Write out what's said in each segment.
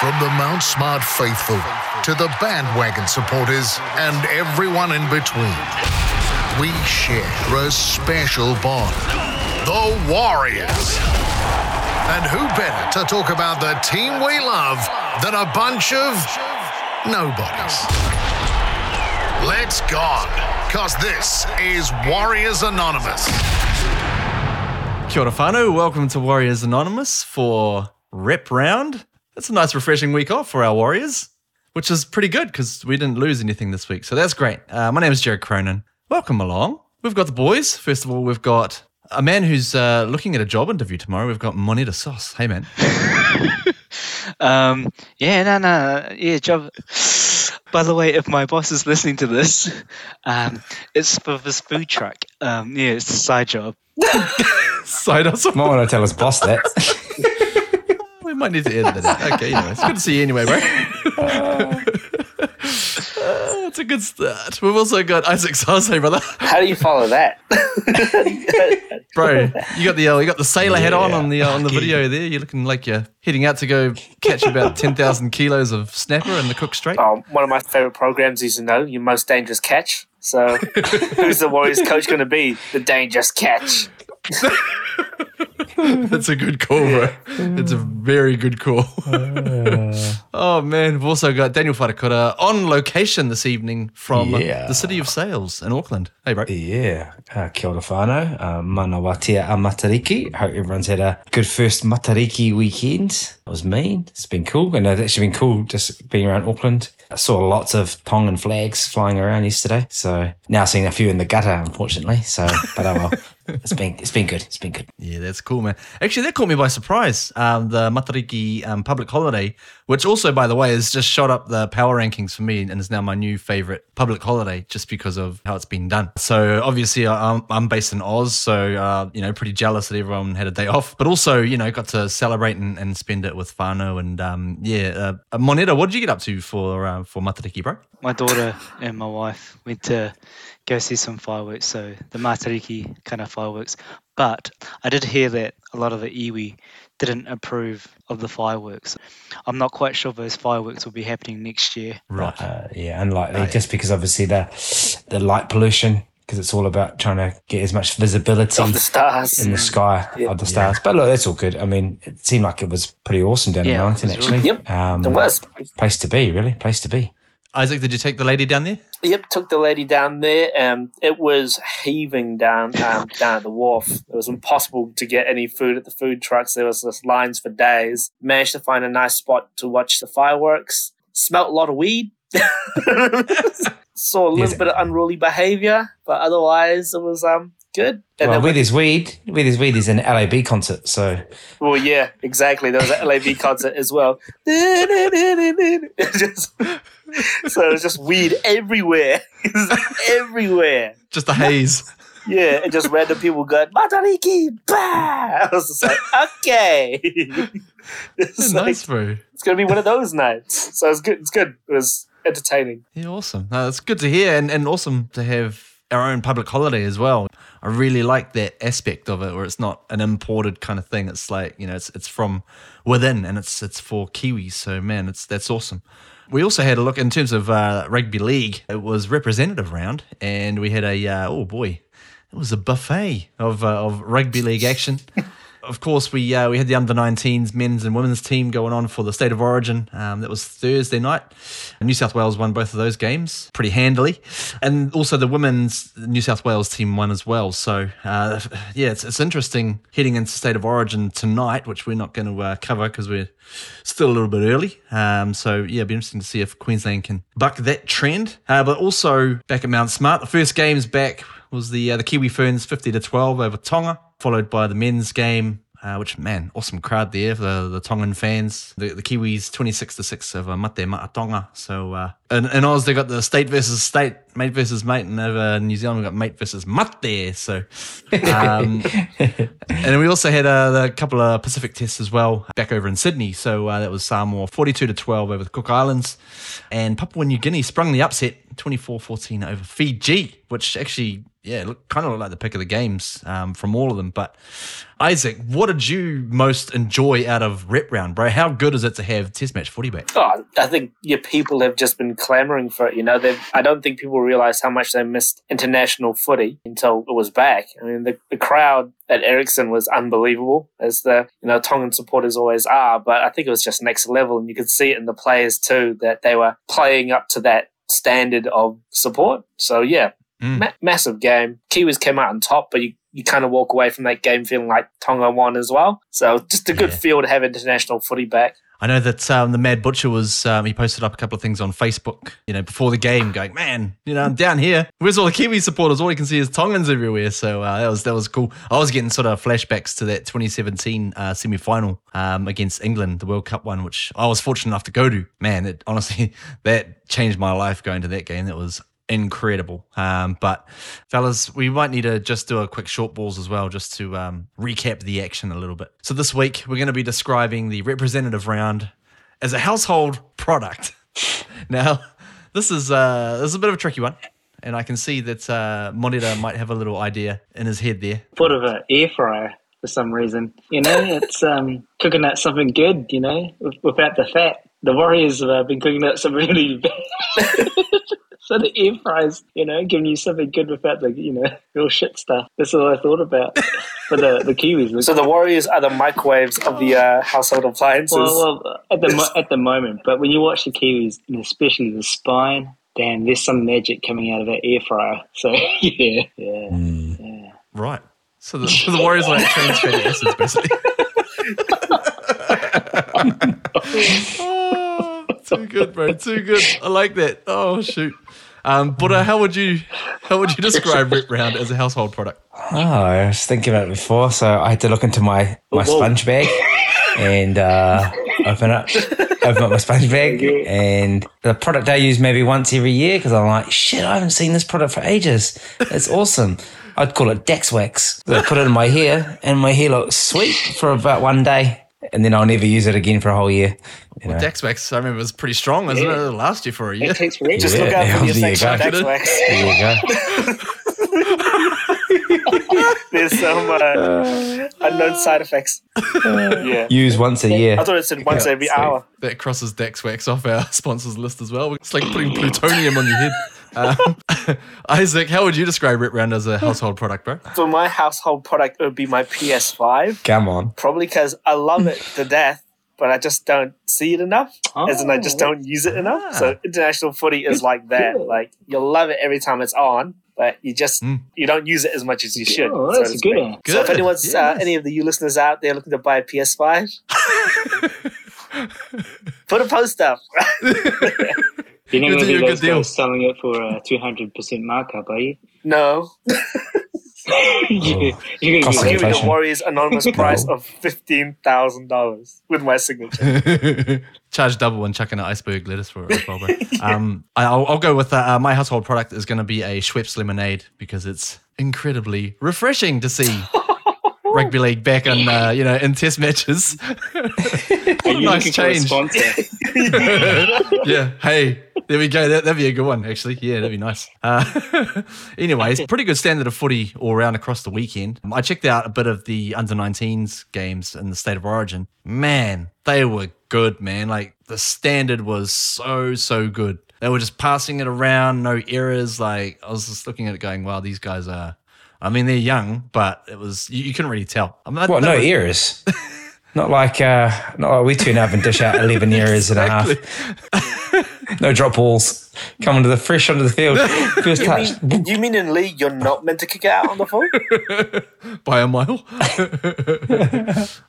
From the Mount Smart faithful to the bandwagon supporters and everyone in between, we share a special bond. The Warriors. And who better to talk about the team we love than a bunch of nobodies? Let's go, because this is Warriors Anonymous. Kia ora whānau, welcome to Warriors Anonymous for Rep Round. It's a nice, refreshing week off for our Warriors, which is pretty good because we didn't lose anything this week. So that's great. Uh, my name is Jared Cronin. Welcome along. We've got the boys. First of all, we've got a man who's uh, looking at a job interview tomorrow. We've got Moneta Sauce. Hey, man. Um, yeah, no, no, yeah, job. By the way, if my boss is listening to this, um, it's for this food truck. Um, yeah, it's a side job. Side hustle. Might want to tell his boss that. We might need to edit that out. Okay, anyway, it's good to see you anyway, bro. Uh, it's a good start. We've also got Isaac Sauce. Hey, brother. How do you follow that? Bro, you got the uh, you got the sailor hat on on the uh, on the Lucky. video there. You're looking like you're heading out to go catch about ten thousand kilos of snapper in the Cook Strait. oh, one of my favorite programs is to know your most dangerous catch. So, who's the Warriors coach going to be? The dangerous catch. That's a good call, bro. It's a very good call. oh man, we've also got Daniel Wharakura on location this evening from Yeah. the city of Sails in Auckland. Hey, bro. yeah. Uh, kia ora whānau. Uh, Mānawatia a Matariki. Hope everyone's had a good first Matariki weekend. It was mean. It's been cool. And it's actually been cool just being around Auckland. I saw lots of Tongan flags flying around yesterday. So now seeing a few in the gutter, unfortunately. So, but oh well. It's been, it's been good. It's been good. Yeah, that's cool, man. Actually, that caught me by surprise. Um, the Matariki um, public holiday, which also, by the way, has just shot up the power rankings for me and is now my new favorite public holiday just because of how it's been done. So, obviously, I- I'm, I'm based in Oz, so, uh, you know, pretty jealous that everyone had a day off, but also, you know, got to celebrate and, and spend it with whānau And um, yeah, uh, Moneta, what did you get up to for, uh, for Matariki, bro? My daughter and my wife went to go see some fireworks, so the Matariki kind of fireworks. But I did hear that a lot of the iwi didn't approve of the fireworks. I'm not quite sure those fireworks will be happening next year. Right. Uh, yeah, unlikely. Yeah. Just because obviously the the light pollution, because it's all about trying to get as much visibility Of the stars. in the sky Yeah. of the stars. But look, that's all good. I mean, it seemed like it was pretty awesome down Yeah, in it Wellington, actually. really- Yep, Um, It was. place to be, really. Place to be. Isaac, did you take the lady down there? Yep, took the lady down there. Um, it was heaving down um, down at the wharf. It was impossible to get any food at the food trucks. There was just lines for days. Managed to find a nice spot to watch the fireworks. Smelt a lot of weed. Saw a little Yes. bit of unruly behavior, but otherwise it was um good. And well, then with we- his weed, with his weed is an LAB concert. So well, yeah, exactly. There was an LAB concert as well. Just- so it was just weed everywhere. Everywhere. Just the haze. Yeah, and just random people going, Matariki, bah! I was just like, okay. it's, like, nice, bro. it's going to be one of those nights. So it's good. It's good. It was entertaining. Yeah, awesome. No, it's good to hear, and, and awesome to have our own public holiday as well. I really like that aspect of it, where it's not an imported kind of thing. It's like you know, it's it's from within, and it's it's for Kiwis. So man, it's that's awesome. We also had a look in terms of uh, rugby league. It was representative round, and we had a uh, oh boy, it was a buffet of uh, of rugby league action. Of course, we uh, we had the under 19s men's and women's team going on for the state of origin. Um, that was Thursday night. New South Wales won both of those games pretty handily, and also the women's New South Wales team won as well. So uh, yeah, it's, it's interesting heading into state of origin tonight, which we're not going to uh, cover because we're still a little bit early. Um, so yeah, it'll be interesting to see if Queensland can buck that trend. Uh, but also back at Mount Smart, the first games back was the uh, the Kiwi Ferns 50 to 12 over Tonga, followed by the men's game. Uh, which man, awesome crowd there, the the Tongan fans. The the Kiwis twenty six to six over Mate Ma'a Tonga. So uh, in, in Oz, they got the state versus state, mate versus mate, and over in New Zealand, we got mate versus mutt there. So, um, and we also had uh, a couple of Pacific tests as well back over in Sydney. So uh, that was Samoa 42 to 12 over the Cook Islands, and Papua New Guinea sprung the upset 24 14 over Fiji, which actually yeah, look, kind of looked like the pick of the games um, from all of them. But Isaac, what did you most enjoy out of rep round, bro? How good is it to have test match footy back? Oh, I think your people have just been clamoring for it. You know, I don't think people realize how much they missed international footy until it was back. I mean, the, the crowd at Ericsson was unbelievable, as the you know Tongan supporters always are. But I think it was just next level, and you could see it in the players too that they were playing up to that standard of support. So yeah, Mm. ma- massive game. Kiwis came out on top, but you, you kind of walk away from that game feeling like Tonga won as well. So just a good Yeah. feel to have international footy back. I know that um, the Mad Butcher was, um, he posted up a couple of things on Facebook, you know, before the game going, man, you know, I'm down here. Where's all the Kiwi supporters? All you can see is Tongans everywhere. So uh, that was that was cool. I was getting sort of flashbacks to that 2017 uh, semi final um, against England, the World Cup one, which I was fortunate enough to go to. Man, it honestly, that changed my life going to that game. That was incredible. Um, but fellas, we might need to just do a quick short balls as well, just to um, recap the action a little bit. So this week we're going to be describing the representative round as a household product. now, this is uh, this is a bit of a tricky one, and I can see that uh, Moneta might have a little idea in his head there. thought of an air fryer for some reason. You know, it's um, cooking out something good. You know, without the fat. The Warriors have uh, been cooking out some really bad. so the air fryers, you know, giving you something good without the you know real shit stuff. That's all I thought about for the the Kiwis. So the Warriors are the microwaves of the uh, household appliances. well, well, at the mo- at the moment, but when you watch the Kiwis, and especially the spine, damn, there's some magic coming out of that air fryer. So yeah, yeah. Right. So the, so the Warriors are like trans fatty acids, basically. too good, bro. Too good. I like that. Oh shoot. Um, but uh, how would you how would you describe Rep Round as a household product? Oh, I was thinking about it before, so I had to look into my, my Whoa. sponge bag and uh, open up open up my sponge bag. And the product I use maybe once every year because I'm like, shit, I haven't seen this product for ages. It's awesome. I'd call it Dex Wax. So I put it in my hair, and my hair looks sweet for about one day, and then I'll never use it again for a whole year. You know? Dexmax, I remember was pretty strong, wasn't Yeah. it? It lasted you for a year. It takes forever. Just Yeah, look out for the there you effects of. Dexwax. There you go. There's some uh, unknown side effects. yeah. Use once a year. I thought it said once Yeah, every sweet. hour. That crosses Dexwax off our sponsors list as well. It's like putting plutonium on your head. Um, Isaac, how would you describe Rep Round as a household product, bro? For my household product, it would be my PS5. Come on. Probably because I love it to death, but I just don't see it enough. as in, I just don't use it enough. So international footy is like that. Good. Like you'll love it every time it's on, but you just Mm. you don't use it as much as you should. Oh, so that's to a good speak. one. So if anyone's Yeah, uh, any of the you listeners out there looking to buy a PS5, put a post up. You're You'll not going to be those deal. guys selling it for a 200% markup, are you? no, you you're Cost going give to you the inflation. Warriors anonymous price of fifteen thousand dollars with my signature. Charge double and chuck in an iceberg lettuce for it as well, bro. um, I- I'll, I'll go with uh, uh, my household product is going to be a Schweppes lemonade because it's incredibly refreshing to see rugby league back on uh, you know in test matches. what a nice change. a yeah. Hey, there we go. That, that'd be a good one, actually. Yeah, that'd be nice. Uh, anyways, pretty good standard of footy all around across the weekend. I checked out a bit of the under 19s games in the state of origin. Man, they were good, man. Like the standard was so, so good. They were just passing it around, no errors. Like I was just looking at it going, wow, these guys are. I mean, they're young, but it was you, you couldn't really tell. I mean, that- What? No was- errors. Not like uh, not like we turn up and dish out eleven errors and a half. No drop balls. coming to the fresh onto the field. First You touch. mean, you mean in league you're not meant to kick it out on the full? by a mile.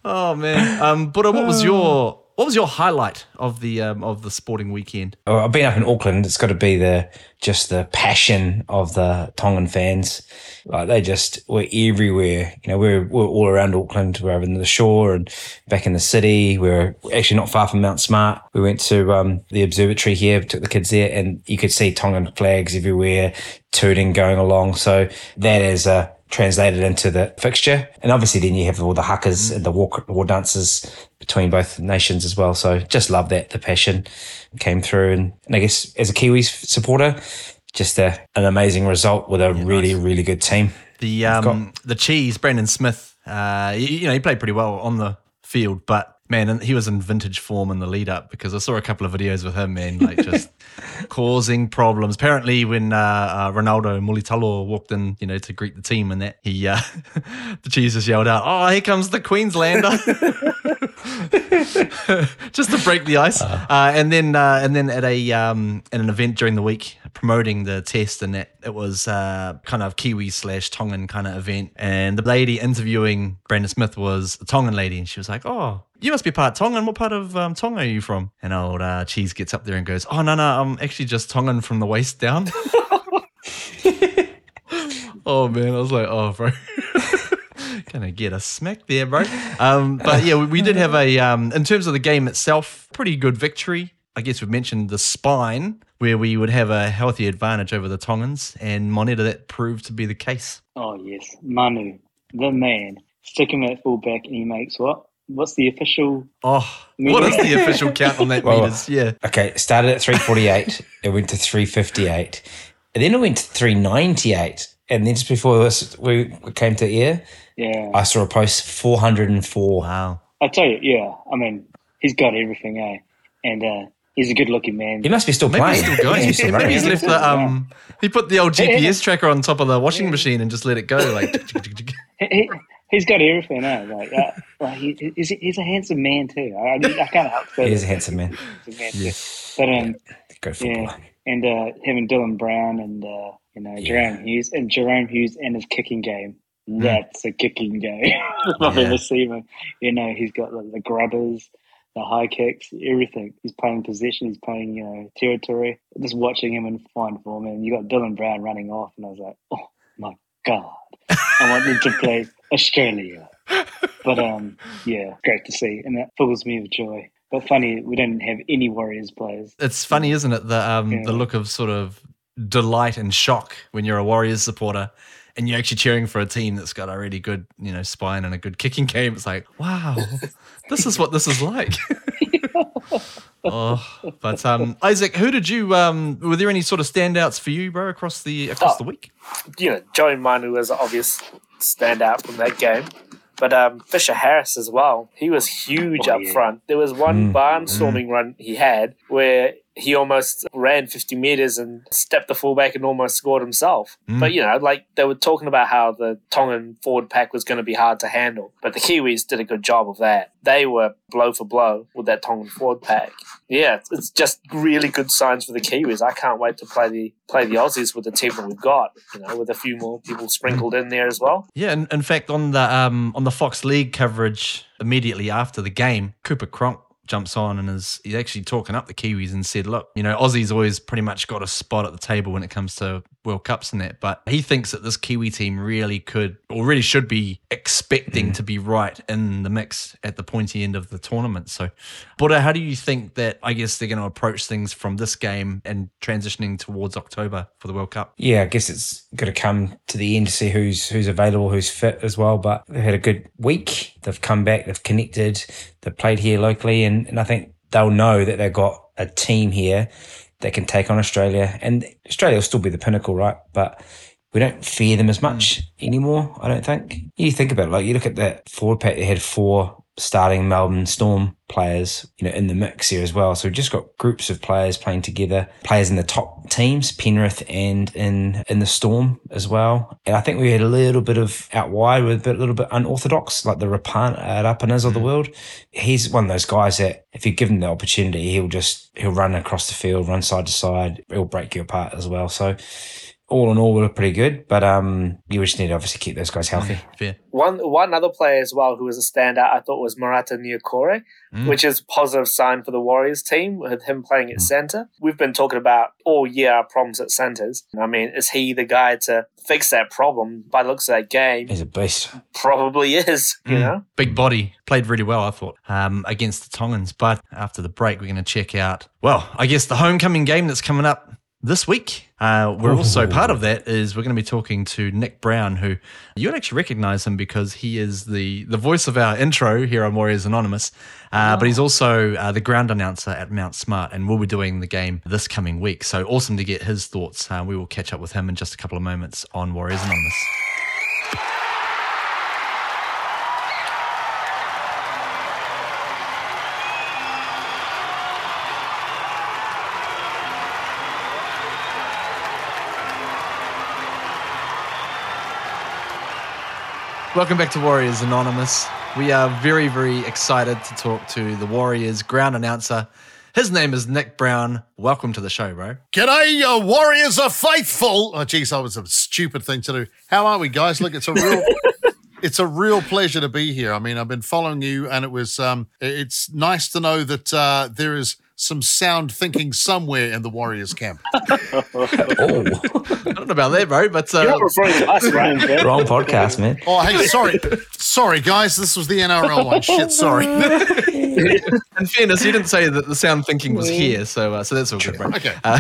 oh man. Um, but what was your what was your highlight of the um, of the sporting weekend? Well, I've been up in Auckland. It's got to be the just the passion of the Tongan fans. Like they just were everywhere. You know, we're we're all around Auckland. We're over in the shore and back in the city. We're actually not far from Mount Smart. We went to um, the observatory here, took the kids there, and you could see Tongan flags everywhere, tooting going along. So that is a translated into the fixture. And obviously, then you have all the hakas and the war, war dances between both nations as well. So just love that the passion came through. And, and I guess as a Kiwis supporter, just a, an amazing result with a really, really good team. The um, the cheese, Brandon Smith. Uh, you, you know, he played pretty well on the field, but man, and he was in vintage form in the lead up because I saw a couple of videos with him, man, like just causing problems. Apparently, when uh, uh, Ronaldo Mulitalo walked in, you know, to greet the team, and that he, uh, the just yelled out, "Oh, here comes the Queenslander!" just to break the ice. Uh, and then, uh, and then at a um, at an event during the week promoting the test, and that it was uh, kind of Kiwi slash Tongan kind of event, and the lady interviewing Brandon Smith was a Tongan lady, and she was like, "Oh." You must be part Tongan. What part of um, Tonga are you from? And old uh, Cheese gets up there and goes, "Oh no, no, I'm actually just Tongan from the waist down." oh man, I was like, "Oh, bro." Gonna get a smack there, bro. Um, but yeah, we, we did have a um, in terms of the game itself, pretty good victory. I guess we've mentioned the spine where we would have a healthy advantage over the Tongans, and Moneta that proved to be the case. Oh yes, Manu, the man. Stick him at fullback, and he makes what? What's the official? Oh, what is the official count on that Well, meters? Yeah, Okay, started at 348, it went to 358, and then it went to 398. And then just before this, we came to air, Yeah, I saw a post 404. wow. I tell you, yeah. I mean, he's got everything, eh? And uh, he's a good-looking man. He must be still Maybe playing. he's still going. He must still Maybe he's left the um. He put the old GPS tracker on top of the washing machine and just let it go. Like, He, he, he's got everything, eh? Like, uh, like he, he's, he's a handsome man too. I, I can't help saying He a it. handsome man. He's a handsome man too. But um, Go footballer. yeah, and uh, him and Dylan Brown and uh, you know Jahrome Hughes and Jahrome Hughes and his kicking game. That's a kicking game. Yeah. seen him. You know, he's got the, the grubbers, the high kicks, everything. He's playing possession. He's playing you know territory. Just watching him in fine form, and you got Dylan Brown running off, and I was like, oh my god, I want them to play Australia. But um, yeah, great to see, and that fills me with joy. But funny, we didn't have any Warriors players. it's funny, isn't it? The um Yeah. the look of sort of delight and shock when you're a Warriors supporter and you're actually cheering for a team that's got a really good you know spine and a good kicking game. It's like, wow, this is what this is like. oh, but um, Isaac, who did you um? Were there any sort of standouts for you, bro, across the across Oh. the week? you know, Joey Manu was an obvious standout from that game. But um, Fisher Harris as well. He was huge Oh, up yeah. front. There was one barnstorming run he had where he almost ran 50 meters and stepped the fullback and almost scored himself. But, you know, like they were talking about how the Tongan forward pack was going to be hard to handle. But the Kiwis did a good job of that. They were blow for blow with that Tongan forward pack. Yeah, it's- just really good signs for the Kiwis. I can't wait to play the play the Aussies with the team that we've got, you know, with a few more people sprinkled in there as well. Yeah, in, in fact, on the um on the Fox League coverage immediately after the game, Cooper Cronk jumps on and is he's actually talking up the Kiwis and said, "Look, you know, Aussie's always pretty much got a spot at the table when it comes to World Cups and that, but he thinks that this Kiwi team really could or really should be expecting mm. to be right in the mix at the pointy end of the tournament." So, Buddha, how do you think that I guess they're going to approach things from this game and transitioning towards October for the World Cup? Yeah, I guess it's got to come to the end to see who's who's available, who's fit as well. But they've had a good week. They've come back. They've connected. They've played here locally, and, and I think they'll know that they've got a team here that can take on Australia. And Australia will still be the pinnacle, right? But we don't fear them as much hmm. anymore. I don't think. You think about it, like you look at that forward pack. They had four starting Melbourne Storm players, you know, in the mix here as well. So we've just got groups of players playing together, players in the top teams, Penrith and in in the Storm as well. And I think we had a little bit of out wide with a bit, little bit unorthodox, like the Rapan uh, at Rapanas of the mm. world. He's one of those guys that if you give him the opportunity, he'll just he'll run across the field, run side to side, he'll break you apart as well. So all in all, we look pretty good. But um, you just need to obviously keep those guys healthy. Fair. One one other player as well who was a standout, I thought, was Marata Niukore, Mm. which is a positive sign for the Warriors team with him playing Mm. at centre. We've been talking about all year our problems at centres. I mean, is he the guy to fix that problem? By the looks of that game, He's a beast. probably is. You Mm. know, Big body. Played really well, I thought, um, against the Tongans. But after the break, we're going to check out, well, I guess the homecoming game that's coming up this week. Uh, we're also part of that is we're going to be talking to Nik Brown, who you would actually recognize him because he is the the voice of our intro here on Warriors Anonymous, uh, but he's also uh, the ground announcer at Mount Smart, and we'll be doing the game this coming week. So awesome to get his thoughts. Uh, we will catch up with him in just a couple of moments on Warriors Anonymous. Welcome back to Warriors Anonymous. We are very, very excited to talk to the Warriors ground announcer. His name is Nik Brown. Welcome to the show, bro. G'day, you warriors are faithful. Oh, geez, that was a stupid thing to do. How are we, guys? Look, it's a real, it's a real pleasure to be here. I mean, I've been following you, and it was, um, it's nice to know that uh, there is some sound thinking somewhere in the Warriors camp. Oh, I don't know about that, bro, but uh, you're referring to us, right? Ben? wrong podcast, man. Oh, hey, sorry, sorry, guys, this was the NRL one. Shit, sorry. in fairness, you didn't say that the sound thinking was here, so uh, so that's all good, bro. Okay. Uh,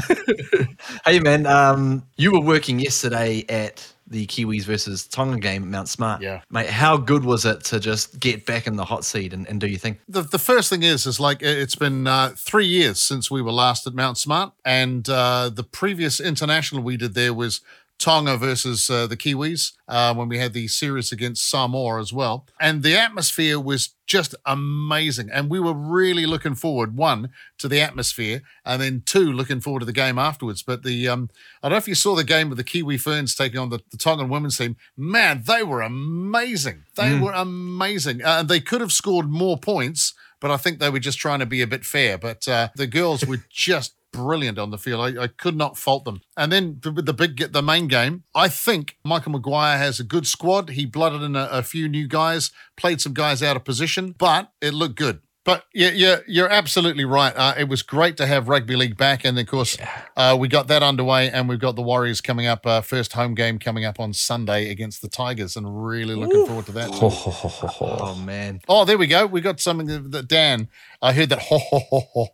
hey, man, um, you were working yesterday at the Kiwis versus Tonga game at Mount Smart. Yeah. Mate, how good was it to just get back in the hot seat and, and do your thing? the, the first thing is is like it- it's been uh, three years since we were last at Mount Smart, and uh, the previous international we did there was Tonga versus uh, the Kiwis uh, when we had the series against Samoa as well, and the atmosphere was just amazing, and we were really looking forward one to the atmosphere, and then two looking forward to the game afterwards. But the um, I don't know if you saw the game with the Kiwi Ferns taking on the, the Tongan women's team. Man, they were amazing. They were amazing. Uh, they could have scored more points, but I think they were just trying to be a bit fair. But uh, the girls were just brilliant on the field. I, I could not fault them. And then the- big, the main game, I think Michael Maguire has a good squad. He blooded in a, a few new guys, played some guys out of position, but it looked good. But yeah, yeah, you're absolutely right. Uh, it was great to have rugby league back, and of course, uh, we got that underway, and we've got the Warriors coming up. Uh, first home game coming up on Sunday against the Tigers, and really looking forward to that. Ho, ho, ho, ho, ho. Oh, man. Oh, there we go. We got something that, that Dan. I heard that. Ho ho ho ho.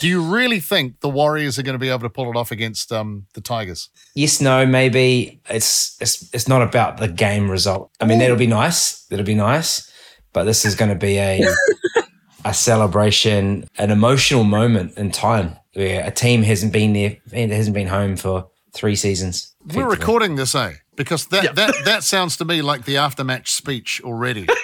Do you really think the Warriors are going to be able to pull it off against um, the Tigers? Yes, no, maybe it's it's it's not about the game result. I mean, that'll be nice. That'll be nice, but this is going to be a a celebration, an emotional moment in time where a team hasn't been there, it hasn't been home for three seasons. We're recording this, eh? Because that that that sounds to me like the aftermatch speech already.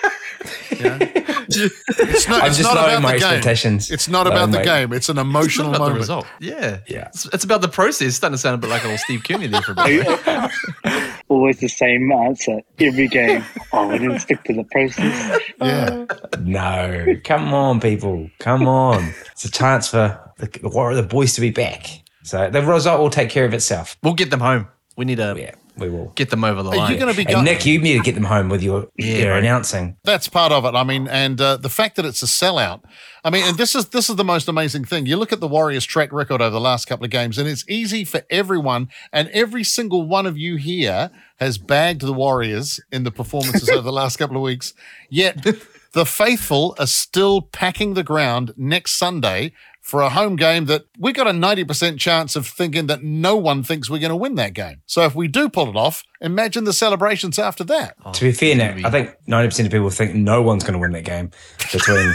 You know? It's not, I'm it's just not lowering about my the game. expectations. It's not about the my- game. It's an It's emotional not about the moment. result. Yeah. Yeah. It's, it's about the process. It's starting to sound a bit like a little Steve Kearney there for a bit. Always the same answer every game. Oh, I didn't stick to the process. Yeah. No, come on, people, come on. It's a chance for the, the, boys to be back. So the result will take care of itself. We'll get them home. We need a Yeah, we will. get them over the Are line. you going to be And going? Nik, you need to get them home with your, Yeah, your announcing. That's part of it. I mean, and uh, the fact that it's a sellout. I mean, and this is this is the most amazing thing. You look at the Warriors' track record over the last couple of games, and it's easy for everyone, and every single one of you here has bagged the Warriors in the performances over the last couple of weeks. Yet the faithful are still packing the ground next Sunday for a home game that we got a 90% chance of thinking that no one thinks we're going to win that game. So if we do pull it off, imagine the celebrations after that. To be fair, Nik, I think 90% of people think no one's going to win that game between.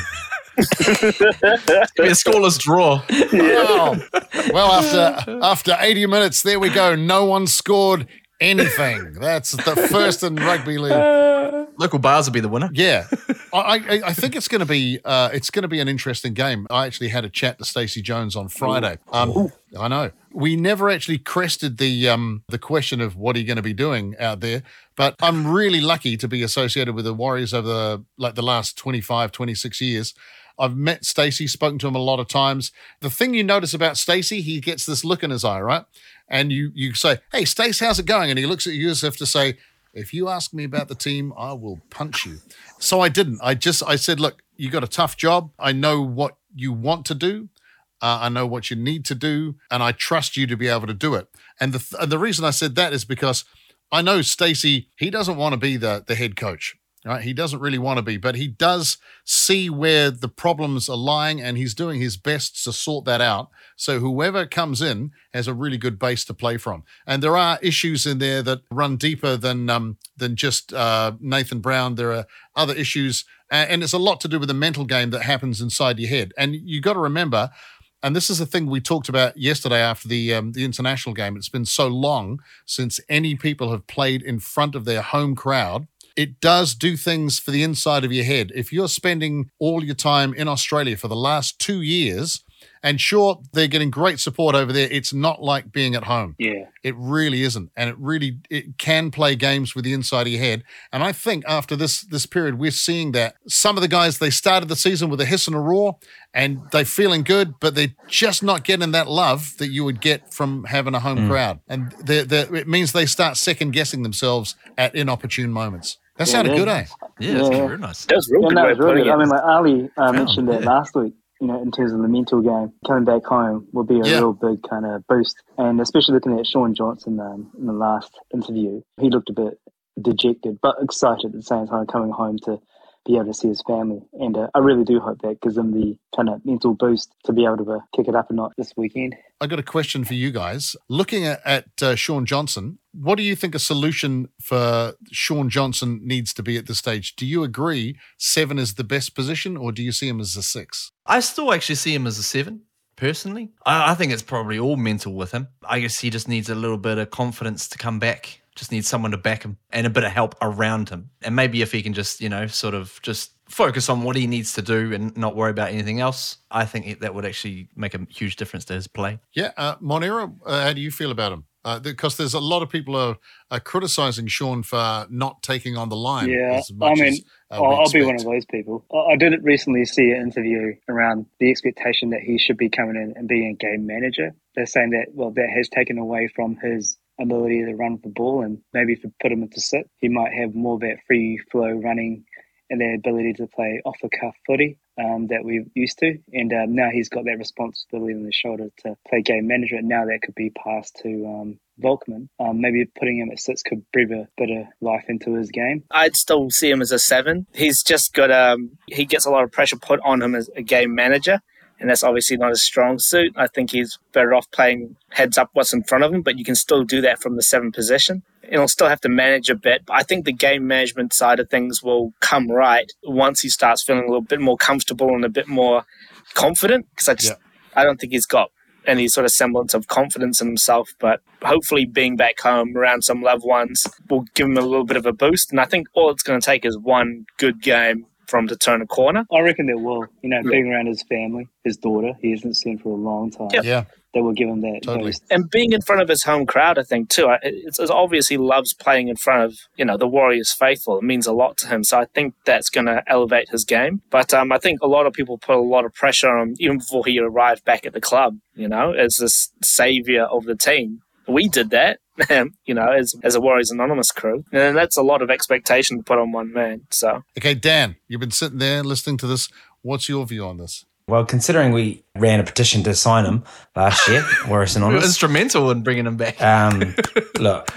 It'll be a scoreless draw. Wow. Well, after after 80 minutes, there we go. No one scored anything. That's the first in rugby league. Local bars will be the winner. Yeah, I, I, I think it's going to be uh, it's going to be an interesting game. I actually had a chat to Stacey Jones on Friday. Um, I know we never actually crested the um, the question of what are you going to be doing out there, but I'm really lucky to be associated with the Warriors over the like the last 25, 26 years. I've met Stacey, spoken to him a lot of times. The thing you notice about Stacey, he gets this look in his eye, right? And you you say, "Hey, Stace, how's it going?" And he looks at you as if to say, "If you ask me about the team, I will punch you." So I didn't. I just I said, "Look, you got a tough job. I know what you want to do. Uh, I know what you need to do, and I trust you to be able to do it." And the and the reason I said that is because I know Stacey. He doesn't want to be the the head coach. Right? He doesn't really want to be, but he does see where the problems are lying and he's doing his best to sort that out. So whoever comes in has a really good base to play from. And there are issues in there that run deeper than um, than just uh, Nathan Brown. There are other issues, and it's a lot to do with the mental game that happens inside your head. And you've got to remember, and this is the thing we talked about yesterday after the um, the international game. It's been so long since any people have played in front of their home crowd it does do things for the inside of your head. If you're spending all your time in Australia for the last two years, and sure, they're getting great support over there. It's not like being at home. Yeah. It really isn't. And it really it can play games with the inside of your head. And I think after this this period, we're seeing that some of the guys they started the season with a hiss and a roar and they're feeling good, but they're just not getting that love that you would get from having a home Mm. crowd. And they're, they're, it means they start second guessing themselves at inopportune moments. That Yeah, sounded yeah. good, eh? Yeah, that's Yeah. very nice. That was real good no, way really putting good. I mean, like Ali uh, mentioned that yeah. last week. You know, in terms of the mental game, coming back home will be a Yeah. real big kind of boost. And especially looking at Shaun Johnson um, in the last interview, he looked a bit dejected, but excited at the same time coming home to be able to see his family. And uh, I really do hope that gives him the kind of mental boost to be able to uh, kick it up a notch this weekend. I got a question for you guys. Looking at, at uh, Shaun Johnson, what do you think a solution for Shaun Johnson needs to be at this stage? Do you agree seven is the best position, or do you see him as a six? I still actually see him as a seven, personally. I, I think it's probably all mental with him. I guess he just needs a little bit of confidence to come back. Just needs someone to back him and a bit of help around him. And maybe if he can just, you know, sort of just focus on what he needs to do and not worry about anything else, I think that would actually make a huge difference to his play. Yeah, uh, Monera, uh, how do you feel about him? Uh, because there's a lot of people are, are criticizing Shaun for not taking on the line. Yeah, as much I mean, as, uh, I'll, I'll be one of those people. I I did recently see an interview around the expectation that he should be coming in and being a game manager. They're saying that, well, that has taken away from his ability to run with the ball and maybe if you put him into sit, he might have more of that free flow running and the ability to play off the cuff footy um, that we're used to. And um, now he's got that responsibility on his shoulder to play game manager. And now that could be passed to um, Volkman. Um, maybe putting him at six could breathe a bit of life into his game. I'd still see him as a seven. He's just got um he gets a lot of pressure put on him as a game manager, and that's obviously not his strong suit. I think he's better off playing heads up what's in front of him, but you can still do that from the seven position. And he'll still have to manage a bit. But I think the game management side of things will come right once he starts feeling a little bit more comfortable and a bit more confident. Because I just I don't think he's got any sort of semblance of confidence in himself. But hopefully, being back home around some loved ones will give him a little bit of a boost. And I think all it's going to take is one good game from to turn a corner. I reckon there will. You know, being around his family, his daughter, he hasn't seen for a long time. Yeah. Yeah, That will give him that Totally. boost. And being in front of his home crowd, I think too. It's, it's obvious he loves playing in front of you know the Warriors faithful. It means a lot to him. So I think that's going to elevate his game. But um, I think a lot of people put a lot of pressure on him even before he arrived back at the club. You know, as this savior of the team. We did that, you know, as as a Warriors Anonymous crew, and that's a lot of expectation to put on one man. So Okay, Dan, you've been sitting there listening to this. What's your view on this? Well, considering we ran a petition to sign him last year, Warris We Anonymous, instrumental in bringing him back. um, look,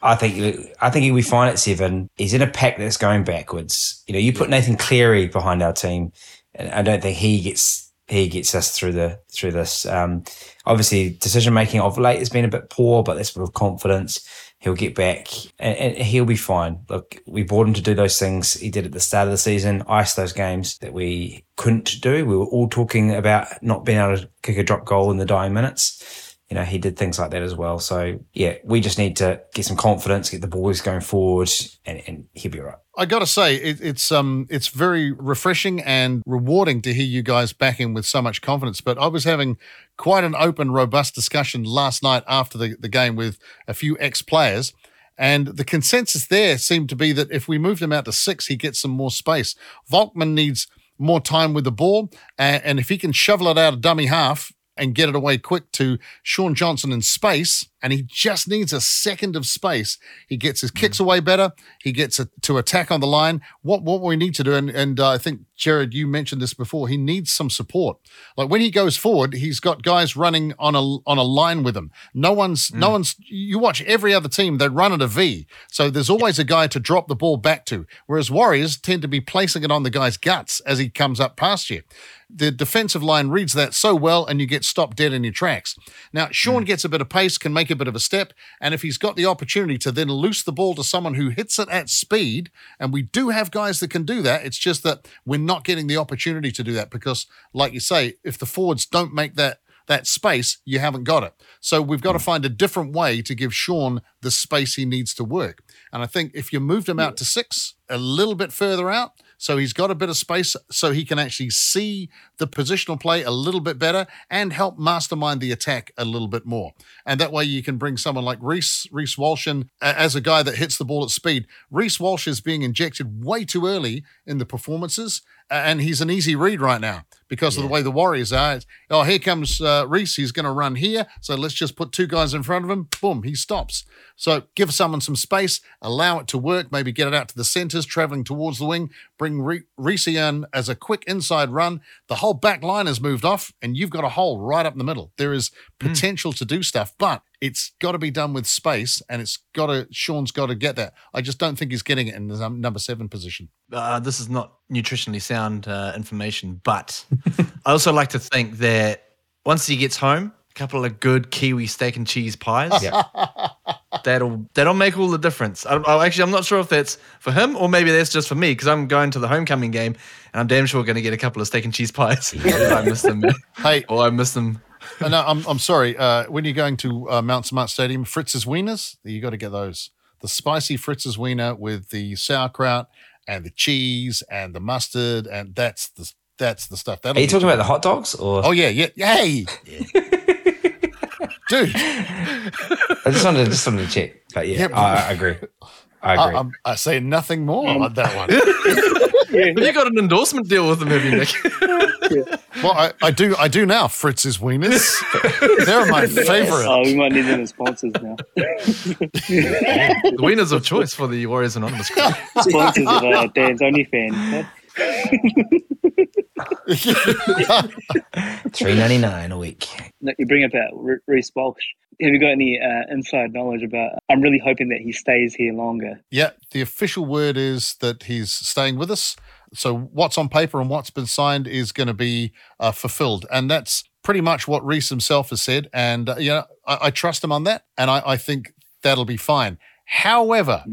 I think I think he'll be fine at seven. He's in a pack that's going backwards. You know, you put Nathan Cleary behind our team, and I don't think he gets he gets us through the through this. Um, obviously, decision making of late has been a bit poor, but that's with confidence. He'll get back and, and he'll be fine. Look, we bought him to do those things he did at the start of the season, ice those games that we couldn't do. We were all talking about not being able to kick a drop goal in the dying minutes you know, he did things like that as well. So yeah, we just need to get some confidence, get the boys going forward, and, and he'll be all right. I got to say, it, it's um, it's very refreshing and rewarding to hear you guys back in with so much confidence. But I was having quite an open, robust discussion last night after the, the game with a few ex players. And the consensus there seemed to be that if we moved him out to six, he gets some more space. Volkman needs more time with the ball. And, and if he can shovel it out of dummy half and get it away quick to Shaun Johnson in space, and he just needs a second of space. He gets his kicks away better. He gets a, to attack on the line. What what we need to do, and, and uh, I think Jared, you mentioned this before. He needs some support. Like when he goes forward, he's got guys running on a on a line with him. No one's no one's. You watch every other team; they run at a V. So there's always a guy to drop the ball back to. Whereas Warriors tend to be placing it on the guy's guts as he comes up past you the defensive line reads that so well and you get stopped dead in your tracks. Now, Shaun hmm. gets a bit of pace, can make a bit of a step, and if he's got the opportunity to then loose the ball to someone who hits it at speed, and we do have guys that can do that, it's just that we're not getting the opportunity to do that because, like you say, if the forwards don't make that that space, you haven't got it. So we've got to hmm. find a different way to give Shaun the space he needs to work. And I think if you moved him out to six, a little bit further out, so he's got a bit of space so he can actually see the positional play a little bit better and help mastermind the attack a little bit more. And that way you can bring someone like Reece, Reece Walsh in as a guy that hits the ball at speed. Reece Walsh is being injected way too early in the performances and he's an easy read right now because of the way the Warriors are. It's, oh, here comes uh, Reece. He's going to run here. So let's just put two guys in front of him. Boom, he stops. So give someone some space, allow it to work, maybe get it out to the centers, traveling towards the wing, bring Re- Reece in as a quick inside run. The whole back line has moved off, and you've got a hole right up in the middle. There is potential to do stuff, but it's got to be done with space, and it's got to, Shaun's got to get that. I just don't think he's getting it in the number seven position. Uh, this is not nutritionally sound uh, information, but I also like to think that once he gets home, a couple of good Kiwi steak and cheese pies. That'll that'll make all the difference. I, I, actually, I'm not sure if that's for him or maybe that's just for me because I'm going to the homecoming game and I'm damn sure we're going to get a couple of steak and cheese pies. I miss them, Hey, or I miss them. uh, no, I'm, I'm sorry. Uh, when you're going to uh, Mount Smart Stadium, Fritz's Wieners, you got to get those. The spicy Fritz's Wiener with the sauerkraut and the cheese and the mustard, and that's the that's the stuff. That'll Are you talking about the hot dogs or? Oh yeah, yeah, hey, dude. I just wanted, to, just wanted to check. But yeah, Yeah, I, I agree. I I, agree. I'm, I say nothing more um, on that one. But you got an endorsement deal with them, have you, Nik? Well, I, I do, I do now. Fritz's Wieners, they're my favorite. Oh, we might need them as sponsors now. the wieners of choice for the Warriors Anonymous crew. sponsors of uh, Dan's OnlyFans. Three ninety nine a week. No, you bring up uh, Re- Reece Walsh. Have you got any uh, inside knowledge about? I'm really hoping that he stays here longer. Yeah, the official word is that he's staying with us. So what's on paper and what's been signed is going to be uh, fulfilled, and that's pretty much what Reece himself has said. And uh, you know, I, I trust him on that, and I, I think that'll be fine. However,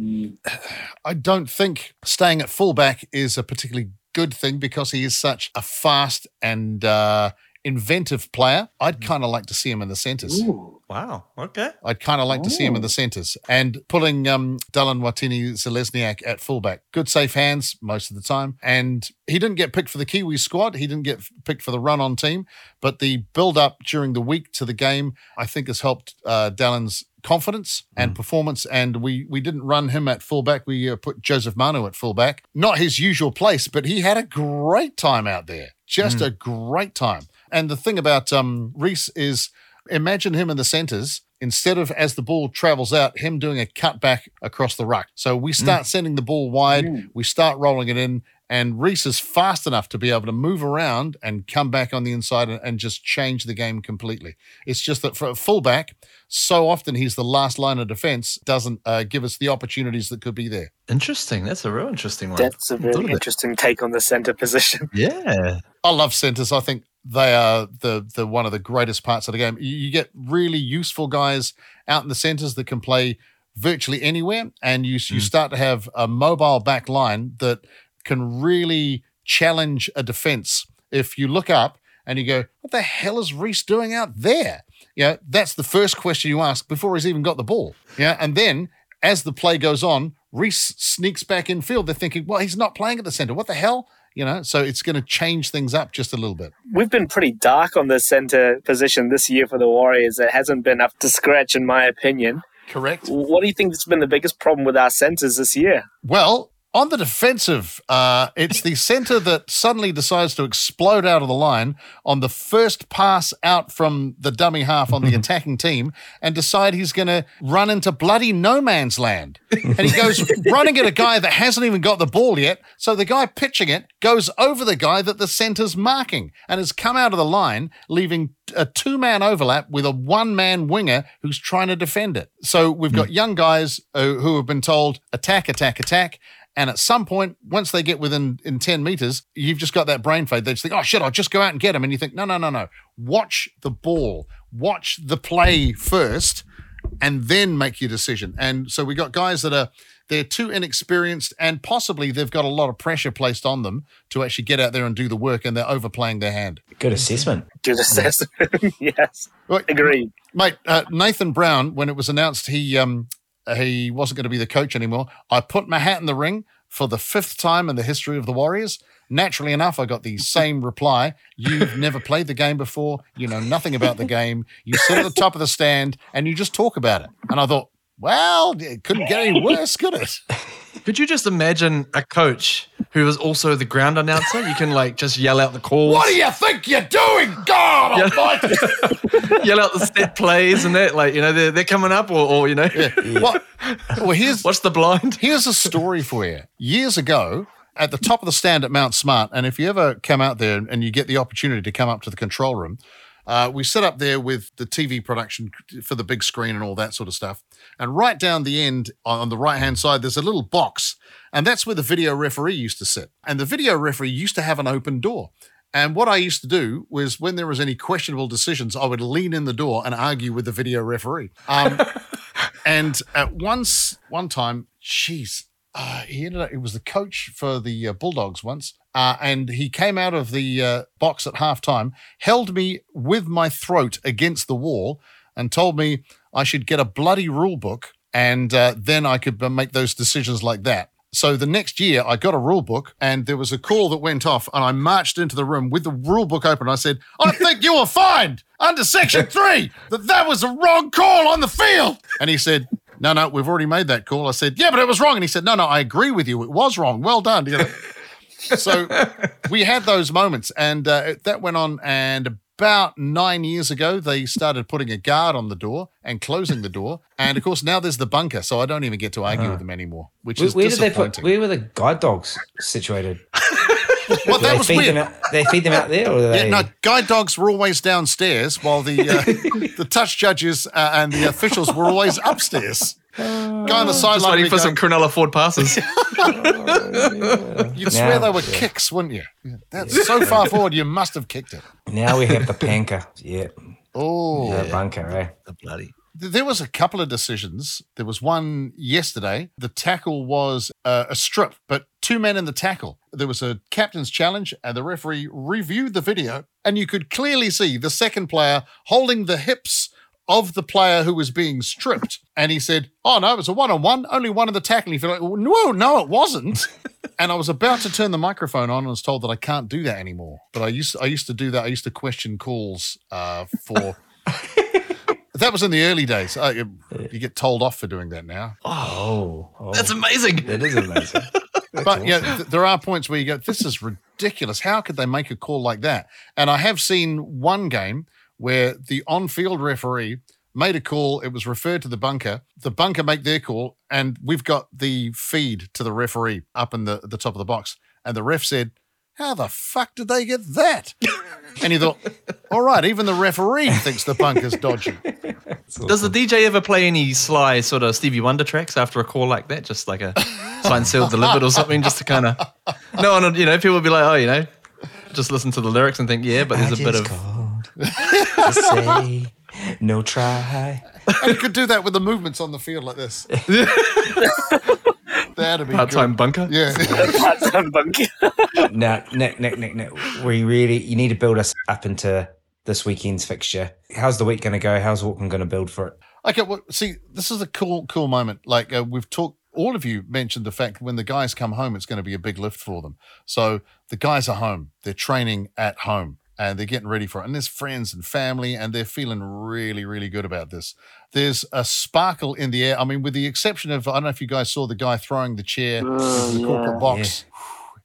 I don't think staying at fullback is a particularly good thing because he is such a fast and uh, inventive player. I'd kind of like to see him in the centres. Wow. Okay. I'd kind of like to see him in the centres and pulling um, Dallin Watene-Zelezniak at fullback. Good safe hands most of the time. And he didn't get picked for the Kiwi squad. He didn't get picked for the run on team. But the build up during the week to the game, I think, has helped uh, Dylan's confidence and performance. And we we didn't run him at fullback. We uh, put Joseph Manu at fullback. Not his usual place, but he had a great time out there. Just a great time. And the thing about um, Reece is imagine him in the centres instead of as the ball travels out, him doing a cutback across the ruck. So we start sending the ball wide, we start rolling it in, and Reece is fast enough to be able to move around and come back on the inside and, and just change the game completely. It's just that for a fullback, so often he's the last line of defense, doesn't uh, give us the opportunities that could be there. Interesting. That's a real interesting one. That's a really it. interesting take on the center position. Yeah. I love centers. I think they are the the one of the greatest parts of the game. You, get really useful guys out in the centers that can play virtually anywhere, and you you hmm. start to have a mobile back line that can really challenge a defense. If you look up and you go, "What the hell is Reece doing out there?" Yeah, that's the first question you ask before he's even got the ball. Yeah, and then as the play goes on, Reece sneaks back in field. They're thinking, "Well, he's not playing at the center. What the hell?" You know, so it's going to change things up just a little bit. We've been pretty dark on the center position this year for the Warriors. It hasn't been up to scratch, in my opinion. Correct. What do you think has been the biggest problem with our centers this year? Well, On the defensive, uh, it's the center that suddenly decides to explode out of the line on the first pass out from the dummy half on the attacking team and decide he's going to run into bloody no man's land. And he goes running at a guy that hasn't even got the ball yet. So the guy pitching it goes over the guy that the center's marking and has come out of the line, leaving a two man overlap with a one man winger who's trying to defend it. So we've got young guys uh, who have been told attack, attack, attack. And at some point, once they get within in 10 meters, you've just got that brain fade. They just think, oh shit, I'll just go out and get him. And you think, no, no, no, no. Watch the ball, watch the play first, and then make your decision. And so we got guys that are they're too inexperienced and possibly they've got a lot of pressure placed on them to actually get out there and do the work and they're overplaying their hand. Good assessment. Good assessment. yes. Right. Agreed. Mate, uh, Nathan Brown, when it was announced he um he wasn't going to be the coach anymore, I put my hat in the ring for the fifth time in the history of the Warriors. Naturally enough, I got the same reply. You've never played the game before. You know nothing about the game. You sit at the top of the stand and you just talk about it. And I thought, well, it couldn't get any worse, could it? Could you just imagine a coach who is also the ground announcer? You can like just yell out the calls, What do you think you're doing? God Yeah. almighty. yell out the set plays, and that like you know they're, they're coming up, or, or you know, What? Well, here's watch the blind. Here's a story for you. Years ago, at the top of the stand at Mount Smart, and if you ever come out there and you get the opportunity to come up to the control room, uh, we set up there with the TV production for the big screen and all that sort of stuff. And right down the end, on the right hand side, there's a little box, and that's where the video referee used to sit. And the video referee used to have an open door. And what I used to do was when there was any questionable decisions, I would lean in the door and argue with the video referee. Um, and at once, one time, jeez, uh, he ended up, he was the coach for the uh, Bulldogs once. Uh, and he came out of the uh, box at halftime, held me with my throat against the wall, and told me I should get a bloody rule book and uh, then I could make those decisions like that. So the next year, I got a rule book, and there was a call that went off, and I marched into the room with the rule book open. I said, "I think you were fined under Section Three that that was a wrong call on the field." And he said, "No, no, we've already made that call." I said, "Yeah, but it was wrong." And he said, "No, no, I agree with you. It was wrong. Well done." You know? so we had those moments, and uh, that went on. And about nine years ago, they started putting a guard on the door and closing the door. And of course, now there's the bunker, so I don't even get to argue with them anymore, which Where, is where did they put? Where were the guide dogs situated? well, that they was feed weird. them out? They feed them out there, or Yeah, they? no, guide dogs were always downstairs, while the uh, the touch judges uh, and the officials were always upstairs. Guy on the Just sideline, waiting for go- some Cronulla Ford passes. you'd swear Now, they were yeah. kicks, wouldn't you? Yeah, That's so far forward, you must have kicked it. Now we have the bunker. Yeah, Oh, the bunker, eh? the bloody. There was a couple of decisions. There was one yesterday. The tackle was uh, a strip, but two men in the tackle. There was a captain's challenge, and the referee reviewed the video, and you could clearly see the second player holding the hips of the player who was being stripped. And he said, Oh, no, it was a one on one, only one in the tackle. And you feel like, No, no, it wasn't. and I was about to turn the microphone on and was told that I can't do that anymore. But I used I used to do that. I used to question calls uh, for. That was in the early days. Uh, you, you get told off for doing that now. Oh, oh. That's amazing. that is amazing. but yeah, th- there are points where you go, this is ridiculous. How could they make a call like that? And I have seen one game where the on field referee made a call. It was referred to the bunker. The bunker make their call, and we've got the feed to the referee up in the, the top of the box. And the ref said, How the fuck did they get that? and you thought, All right, even the referee thinks the bunker's dodgy. Does the DJ ever play any sly sort of Stevie Wonder tracks after a call like that? Just like a signed, sealed, delivered or something, just to kind of. No, and you know, people would be like, oh, you know, just listen to the lyrics and think, yeah, but there's a bit of. called to say no try. And you could do that with the movements on the field like this. That'd be Part time bunker. Yeah. Part-time bunker. Now, Nik, Nik, Nik, Nik, we really you need to build us up into this weekend's fixture. How's the week going to go? How's Auckland going to build for it? Okay, well, see, this is a cool, cool moment. Like uh, we've talked, all of you mentioned the fact when the guys come home, it's going to be a big lift for them. So the guys are home; they're training at home, and they're getting ready for it. And there's friends and family, and they're feeling really, really good about this. There's a sparkle in the air. I mean, with the exception of, I don't know if you guys saw the guy throwing the chair Oh, into the corporate yeah. box.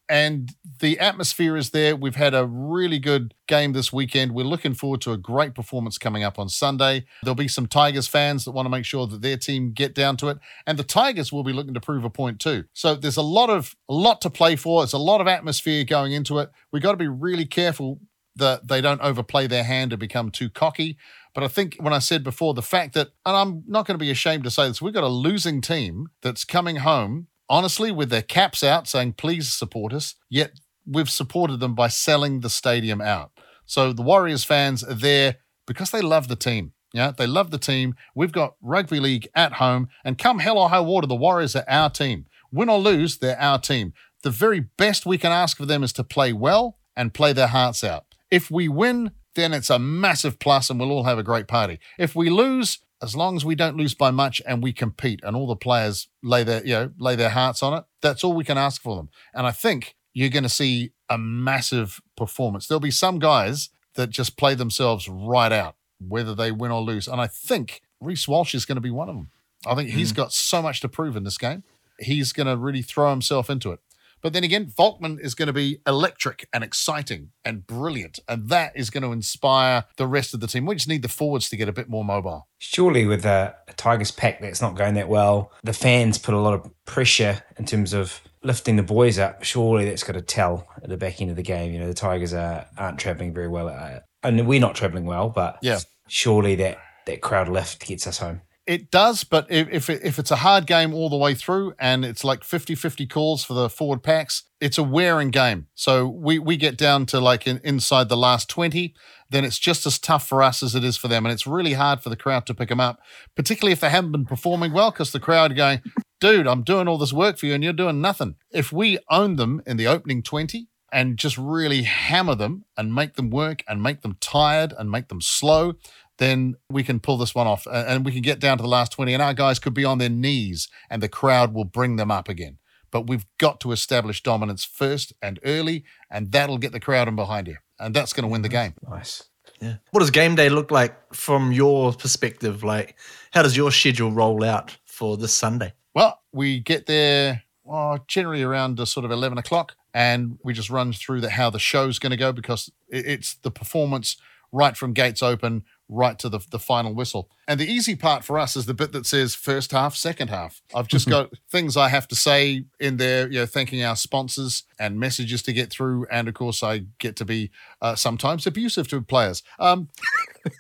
And the atmosphere is there. We've had a really good game this weekend. We're looking forward to a great performance coming up on Sunday. There'll be some Tigers fans that want to make sure that their team get down to it, and the Tigers will be looking to prove a point too. So there's a lot of a lot to play for. It's a lot of atmosphere going into it. We've got to be really careful that they don't overplay their hand and become too cocky. But I think when I said before, the fact that, and I'm not going to be ashamed to say this, we've got a losing team that's coming home, honestly, with their caps out saying, please support us, yet we've supported them by selling the stadium out. So the Warriors fans are there because they love the team. Yeah, they love the team. We've got rugby league at home, and come hell or high water, the Warriors are our team. Win or lose, they're our team. The very best we can ask of them is to play well and play their hearts out. If we win, then it's a massive plus and we'll all have a great party. If we lose, as long as we don't lose by much and we compete and all the players lay their, you know, lay their hearts on it, that's all we can ask for them. And I think you're going to see a massive performance. There'll be some guys that just play themselves right out, whether they win or lose. And I think Reece Walsh is going to be one of them. I think he's mm. got so much to prove in this game. He's going to really throw himself into it. But then again, Volkman is going to be electric and exciting and brilliant. And that is going to inspire the rest of the team. We just need the forwards to get a bit more mobile. Surely, with a, a Tigers pack that's not going that well, the fans put a lot of pressure in terms of lifting the boys up. Surely that's got to tell at the back end of the game. You know, the Tigers are, aren't travelling very well. And we're not travelling well, but Yeah. surely that, that crowd lift gets us home. It does, but if if, it's a hard game all the way through and it's like 50 50 calls for the forward packs, it's a wearing game. So we, we get down to like in, inside the last 20, then it's just as tough for us as it is for them. And it's really hard for the crowd to pick them up, particularly if they haven't been performing well, because the crowd going, dude, I'm doing all this work for you and you're doing nothing. If we own them in the opening 20, and just really hammer them and make them work and make them tired and make them slow, then we can pull this one off and we can get down to the last 20 and our guys could be on their knees and the crowd will bring them up again. But we've got to establish dominance first and early, and that'll get the crowd in behind you. And that's going to win the mm-hmm. game. Nice. Yeah. What does game day look like from your perspective? Like, how does your schedule roll out for this Sunday? Well, we get there well, generally around sort of 11 o'clock, and we just run through the, how the show's going to go because it's the performance right from gates open right to the, the final whistle. And the easy part for us is the bit that says first half, second half. I've just got things I have to say in there, you know, thanking our sponsors and messages to get through. And of course, I get to be uh, sometimes abusive to players. Um,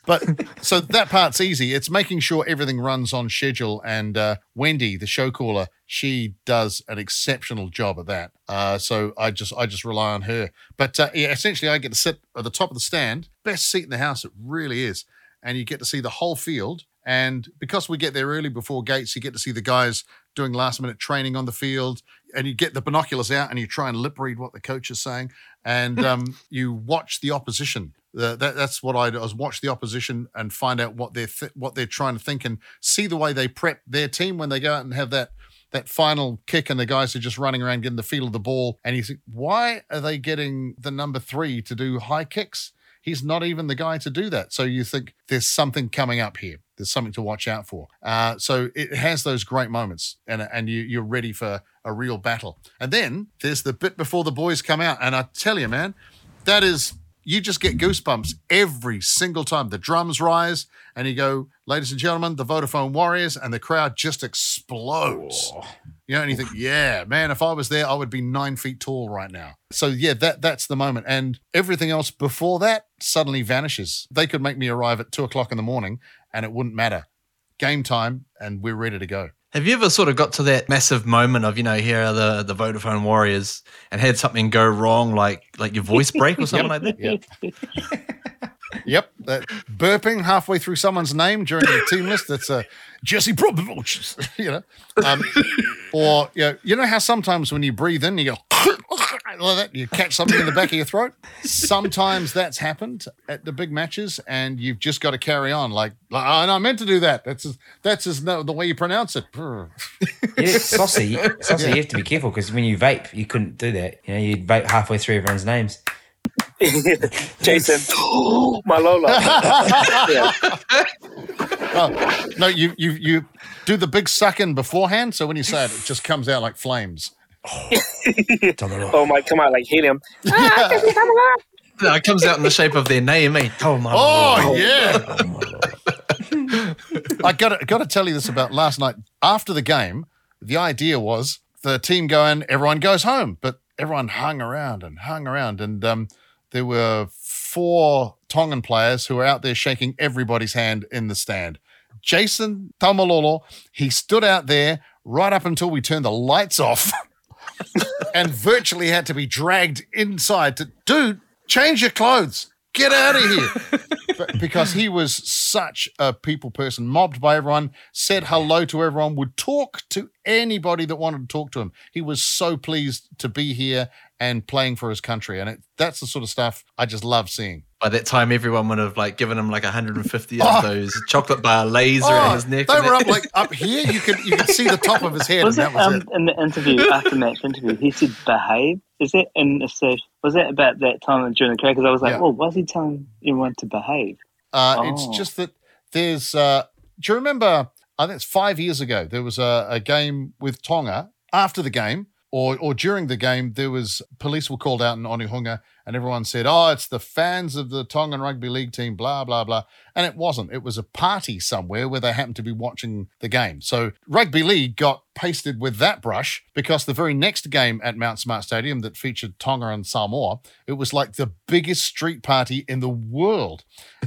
but so that part's easy. It's making sure everything runs on schedule. And uh, Wendy, the show caller, she does an exceptional job at that. Uh, so I just I just rely on her. But uh, yeah, essentially, I get to sit at the top of the stand, best seat in the house. It really is, and you get to see the whole field. And because we get there early before gates, you get to see the guys doing last minute training on the field, and you get the binoculars out and you try and lip read what the coach is saying, and um, you watch the opposition. Uh, that, that's what I do. is watch the opposition and find out what they're th- what they're trying to think and see the way they prep their team when they go out and have that that final kick and the guys are just running around getting the feel of the ball. And you think, why are they getting the number three to do high kicks? He's not even the guy to do that. So you think there's something coming up here. There's something to watch out for. Uh, so it has those great moments, and and you you're ready for a real battle. And then there's the bit before the boys come out, and I tell you, man, that is you just get goosebumps every single time. The drums rise, and you go, ladies and gentlemen, the Vodafone Warriors, and the crowd just explodes. You know, and you think, yeah, man, if I was there, I would be nine feet tall right now. So yeah, that that's the moment. And everything else before that suddenly vanishes. They could make me arrive at two o'clock in the morning and it wouldn't matter. Game time, and we're ready to go. Have you ever sort of got to that massive moment of, you know, here are the, the Vodafone Warriors and had something go wrong, like like your voice break or something like that? Yep. yep. That burping halfway through someone's name during the team list. That's uh, Jesse Probovich, you know. Um, or you know, you know how sometimes when you breathe in, you go like that, you catch something in the back of your throat. Sometimes that's happened at the big matches, and you've just got to carry on. Like, like oh, no, I meant to do that. That's just, that's just no, the way you pronounce it. Yeah, saucy. Saucy, you have to be careful because when you vape, you couldn't do that. You know, you'd vape halfway through everyone's names. Jason, my Lola. yeah. Oh, no, you you you do the big suck in beforehand, so when you say it, it just comes out like flames. Oh my, come out like helium. No, it comes out in the shape of their name, eh? Oh, my Oh yeah. I got to, got to tell you this about last night. After the game, the idea was the team going, everyone goes home, but everyone hung around and hung around, and um, there were four Tongan players who were out there shaking everybody's hand in the stand. Jason Taumalolo, he stood out there right up until we turned the lights off. and virtually had to be dragged inside to dude change your clothes. Get out of here But- because he was such a people person mobbed by everyone said hello to everyone would talk to anybody that wanted to talk to him he was so pleased to be here and playing for his country and it, that's the sort of stuff i just love seeing By that time, everyone would have like given him like 150 Oh. of those chocolate bar leis around Oh, his neck. they were up like up here you could you could see the top of his head Was and it that was um, it in the interview after match interview? He said behave. Is it in the stage? Was that about that time during the crowd? Because I was like, Yeah. well, why is he telling everyone to behave? Uh, Oh. It's just that there's. Uh, do you remember? I think it's five years ago. There was a, a game with Tonga. After the game, or or during the game, there was police were called out in Onehunga, and everyone said, "Oh, it's the fans of the Tongan rugby league team." Blah blah blah. And it wasn't. It was a party somewhere where they happened to be watching the game. So rugby league got pasted with that brush because the very next game at Mount Smart Stadium that featured Tonga and Samoa, it was like the biggest street party in the world.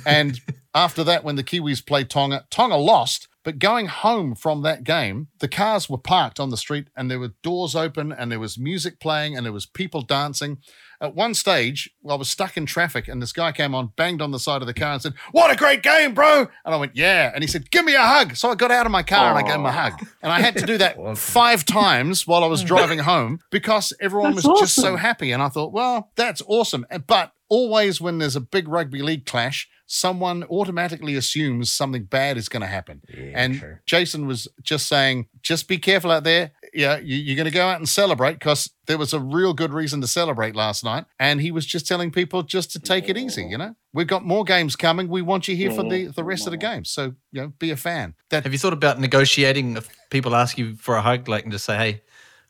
And after that, when the Kiwis played Tonga, Tonga lost. But going home from that game, the cars were parked on the street and there were doors open and there was music playing and there was people dancing. At one stage, I was stuck in traffic and this guy came on, banged on the side of the car and said, What a great game, bro. And I went, Yeah. And he said, Give me a hug. So I got out of my car and I gave him a hug. And I had to do that five times while I was driving home because everyone was That's just so happy. And I thought, Well, that's awesome. But always when there's a big rugby league clash, someone automatically assumes something bad is going to happen. and true. Jason was just saying, just be careful out there. Yeah, you, you're going to go out and celebrate because there was a real good reason to celebrate last night. And he was just telling people just to take it easy. You know, we've got more games coming. We want you here for the, the rest of the games. So, you know, be a fan. That Have you thought about negotiating if people ask you for a hug, like and just say, "Hey,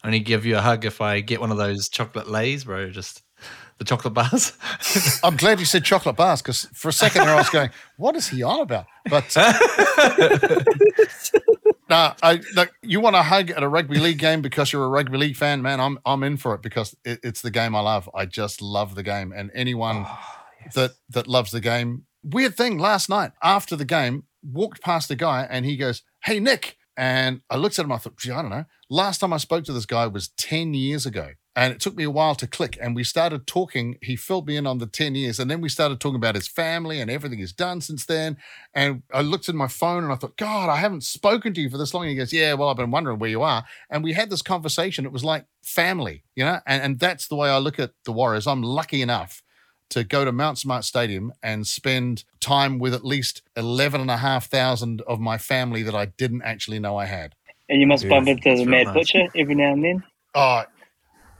I only give you a hug if I get one of those chocolate leis, bro." Just the chocolate bars. I'm glad you said chocolate bars because for a second there I was going, what is he on about? But uh, no, I look, you want a hug at a rugby league game because you're a rugby league fan, man. I'm I'm in for it because it, it's the game I love. I just love the game, and anyone ah, that that loves the game. Weird thing last night after the game, walked past a guy and he goes, "Hey Nik," and I looked at him. I thought, gee, I don't know. Last time I spoke to this guy was ten years ago. And it took me a while to click. And we started talking. He filled me in on the 10 years. And then we started talking about his family and everything he's done since then. And I looked at my phone and I thought, God, I haven't spoken to you for this long. And he goes, Yeah, well, I've been wondering where you are. And we had this conversation. It was like family, you know? And, and that's the way I look at the Warriors. I'm lucky enough to go to Mount Smart Stadium and spend time with at least 11,500 of my family that I didn't actually know I had. And you must Yeah, bump into the Mad nice. Butcher every now and then. Oh,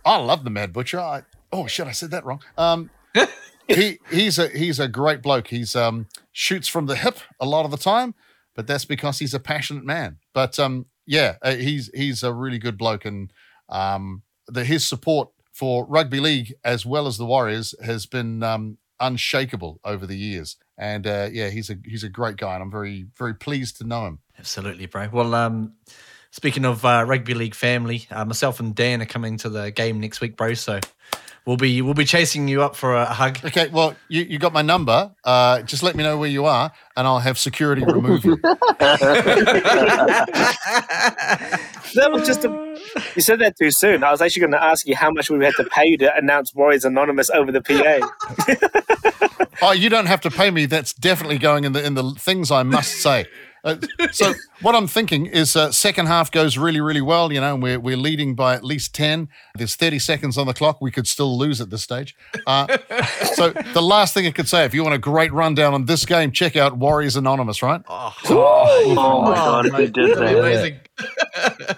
I love the Mad Butcher. I, oh shit, I said that wrong. Um, he he's a he's a great bloke. He's um shoots from the hip a lot of the time, but that's because he's a passionate man. But um, yeah, uh, he's he's a really good bloke, and um, the his support for rugby league as well as the Warriors has been um unshakable over the years. And uh, yeah, he's a he's a great guy, and I'm very very pleased to know him. Absolutely, bro. Well, um, speaking of uh, rugby league family, uh, myself and Dan are coming to the game next week, bro. So we'll be we'll be chasing you up for a hug. Okay, well, you, you got my number. Uh, just let me know where you are, and I'll have security remove you. That was just a, you said that too soon. I was actually going to ask you how much we had to pay you to announce Warriors Anonymous over the PA. Oh, you don't have to pay me. That's definitely going in the in the things I must say. Uh, so what I'm thinking is uh, second half goes really really well. You know, and we're we're leading by at least ten. There's 30 seconds on the clock. We could still lose at this stage. Uh, so the last thing I could say, if you want a great rundown on this game, check out Warriors Anonymous. Right? Oh, Oh my god, if you did that'd be that. amazing.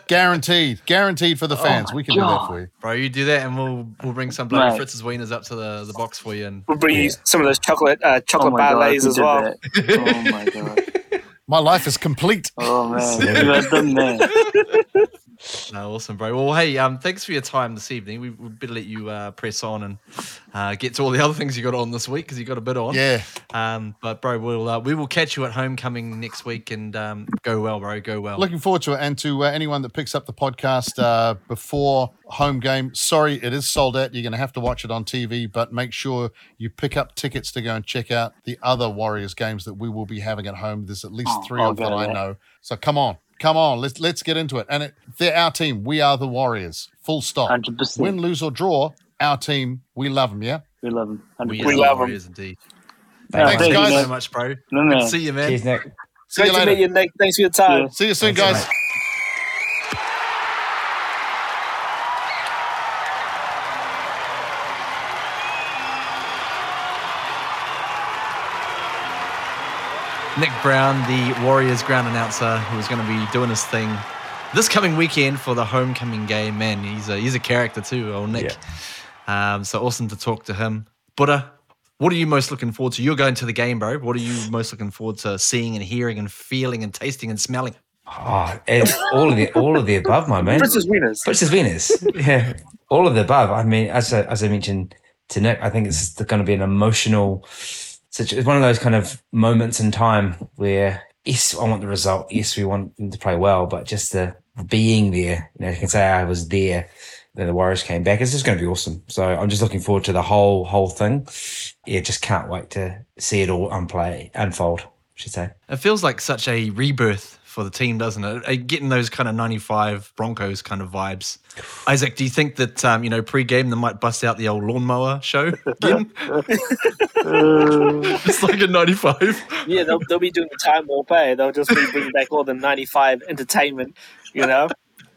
Guaranteed. Guaranteed for the fans. my we can do that for you. Bro, you do that, and we'll we'll bring some bloody Right. Fritz's wieners up to the, the box for you. And We'll bring you some of those chocolate uh, Oh chocolate my God, ballets as well. that. Oh my god. My life is complete. Oh man, you are the man. no, awesome, bro. Well, hey, um, thanks for your time this evening. We, we better let you uh, press on and uh, get to all the other things you got on this week because you got a bit on. Yeah. Um, but bro, we'll uh, we will catch you at homecoming next week and um, go well, bro. Go well. Looking forward to it. And to uh, anyone that picks up the podcast uh, before home game, sorry, it is sold out. You're going to have to watch it on TV, but make sure you pick up tickets to go and check out the other Warriors games that we will be having at home. There's at least Oh, three I'll of go that I know. So come on. Come on, let's let's get into it. And it, they're our team. We are the Warriors. Full stop. Hundred percent. Win, lose or draw, our team. We love them. Yeah. We love him. we, 100%. We are love 'em. Warriors indeed. Thanks, thank you, guys. Thanks so much, bro. No, Good no. to see you, man. Cheers, Nik. See Great you to later. meet you, Nik. Thanks for your time. Yeah. See you soon, Thanks, guys. Nik Brown, the Warriors ground announcer, who is going to be doing his thing this coming weekend for the homecoming game. Man, he's a he's a character too, old Nik. Um, so awesome to talk to him. Buddha, what are you most looking forward to? You're going to the game, bro. What are you most looking forward to seeing and hearing and feeling and tasting and smelling? Oh, and all of the all of the above, my man. Princess winners. Princess Venus. Yeah, all of the above. I mean, as I, as I mentioned to Nik, I think it's going to be an emotional. Such it's one of those kind of moments in time where yes, I want the result. Yes, we want them to play well, but just the being there. You know, you can say I was there. Then the Warriors came back. It's just going to be awesome. So I'm just looking forward to the whole whole thing. Yeah, just can't wait to see it all unplay unfold. Should say. It feels like such a rebirth for the team, doesn't it? Uh, Getting those kind of 95 Broncos kind of vibes. Isaac, do you think that, um, you know, pre-game they might bust out the old lawnmower show again? it's like a 95. Yeah, they'll, they'll be doing the time warp. Eh? They'll just be bringing back all the '95 entertainment. You know, Now,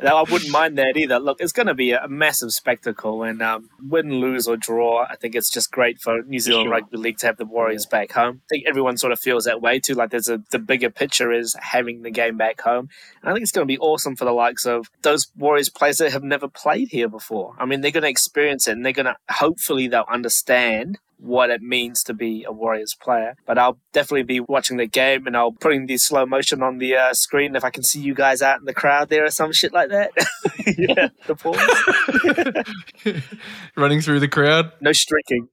I wouldn't mind that either. Look, it's going to be a massive spectacle, and um, win, lose or draw, I think it's just great for New Zealand Sure. Rugby League to have the Warriors back home. I think everyone sort of feels that way too. Like there's a the bigger picture is having the game back home. And I think it's going to be awesome for the likes of those Warriors players that have never played here before. I mean, they're going to experience it, and they're going to hopefully they'll understand what it means to be a Warriors player. But I'll definitely be watching the game and I'll putting the slow motion on the uh, screen if I can see you guys out in the crowd there or some shit like that. yeah, the pause. Running through the crowd. No streaking.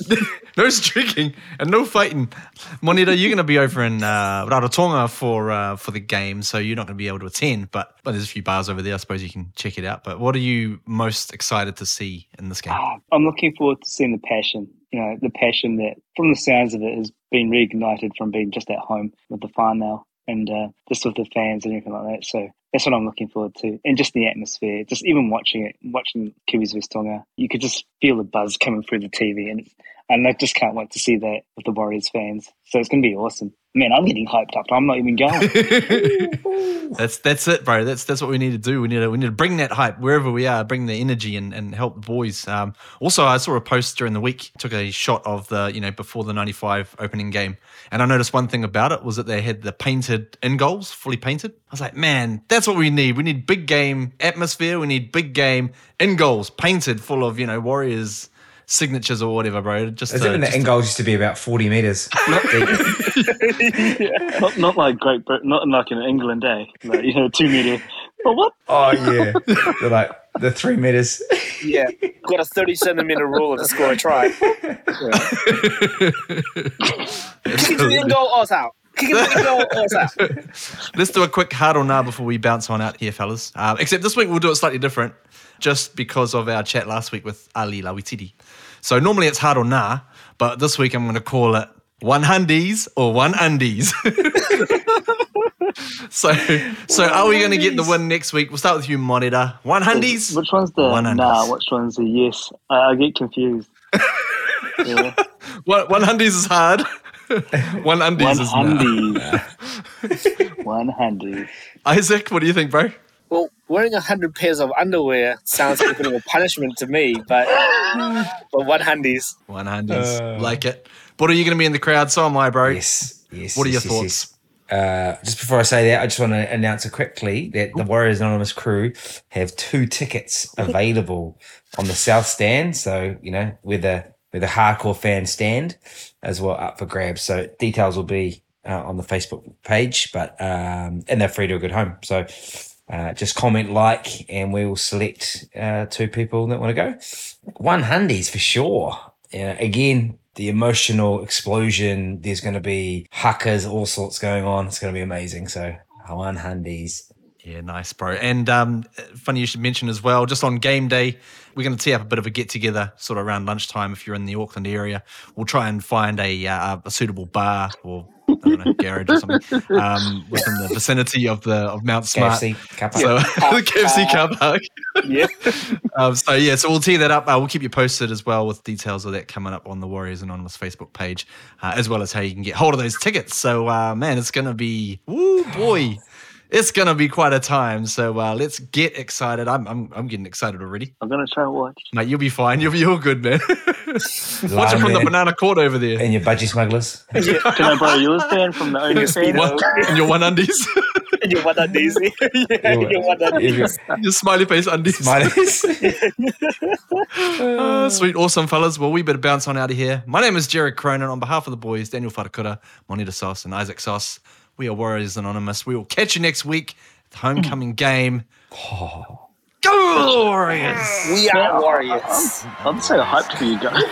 No streaking and no fighting. Moneta, you're going to be over in uh, Rarotonga for uh, for the game, so you're not going to be able to attend. But, but there's a few bars over there. I suppose you can check it out. But what are you most excited to see in this game? I'm looking forward to seeing the passion. You know, the passion that, from the sounds of it, has been reignited from being just at home with the whānau and uh, just with the fans and everything like that. So that's what I'm looking forward to, and just the atmosphere. Just even watching it, watching Kiwis vs Tonga, you could just feel the buzz coming through the TV, and and I just can't wait to see that with the Warriors fans. So it's going to be awesome. Man, I'm getting hyped up. I'm not even going. that's that's it, bro. That's that's what we need to do. We need to we need to bring that hype wherever we are, bring the energy and, and help the boys. Um, also, I saw a post during the week, took a shot of the you know before the '95 opening game, and I noticed one thing about it was that they had the painted in goals, fully painted. I was like, man, that's what we need. We need big game atmosphere. We need big game in goals, painted full of you know Warriors signatures or whatever, bro. Just Is to- it when the end goals used to be about 40 metres? not, not like Great Britain, not like in England, eh? Like, you know, two meter. But what? oh, yeah. They're like the three metres. Yeah, got a 30 centimeter ruler to score a try. Kick it to the end goal, or it's out. Kick the goal, or it's out. Let's do a quick hard or nah before we bounce on out here, fellas. Uh, except this week we'll do it slightly different, just because of our chat last week with Ali Lauitiiti. So normally it's hard or nah, but this week I'm going to call it one hundies or one undies. so, so are we going to get the win next week? We'll start with you, Moneta. One hundies. Which one's the One nah? Which one's the yes? I, I get confused. yeah. One, one hundies is hard. one undies One is nah. One handy. Isaac, what do you think, bro? Well, wearing a hundred pairs of underwear sounds like a bit of a punishment to me, but but one handies. One hundies. like it. But are you going to be in the crowd? So am I, bro. Yes. Yes. What are your yes, yes, thoughts? uh, just before I say that, I just want to announce quickly that the Warriors Anonymous crew have two tickets available on the South Stand. So you know where the where the hardcore fans stand, as well up for grabs. So details will be uh, on the Facebook page, but um, and they're free to a good home. So. Uh, just comment like and we will select uh, two people that want to go one hundies for sure again the emotional explosion. There's going to be hakas, all sorts going on. It's going to be amazing. So, one handies. Yeah, nice, bro. And um, funny you should mention as well, just on game day, we're going to tee up a bit of a get together sort of around lunchtime if you're in the Auckland area. We'll try and find a, uh, a suitable bar or I don't know, garage or something um, within the vicinity of the of Mount Smart. KFC car So the KFC car park. Yeah. Um, so yeah, so we'll tee that up. Uh, we'll keep you posted as well with details of that coming up on the Warriors Anonymous Facebook page, uh, as well as how you can get hold of those tickets. So uh, man, it's gonna be, woo boy, it's gonna be quite a time. So uh, let's get excited. I'm, I'm I'm getting excited already, I'm gonna try and watch. mate. You'll be fine. You'll be all good, man. Watch it from the banana court over there. and your budgie smugglers. Can I borrow yours, Dan, from the only fan? What? And your one undies, And your one that Daisy. yeah, you want that If your smiley face undies. Smileys. Uh, sweet, awesome, fellas. Well, we better bounce on out of here. My name is Jared Cronin. On behalf of the boys, Daniel Fatakura, Moneta Sails, and Isaac Sails, we are Warriors Anonymous. We will catch you next week at the homecoming game. Go Warriors! We are warriors. I'm so hyped for you guys.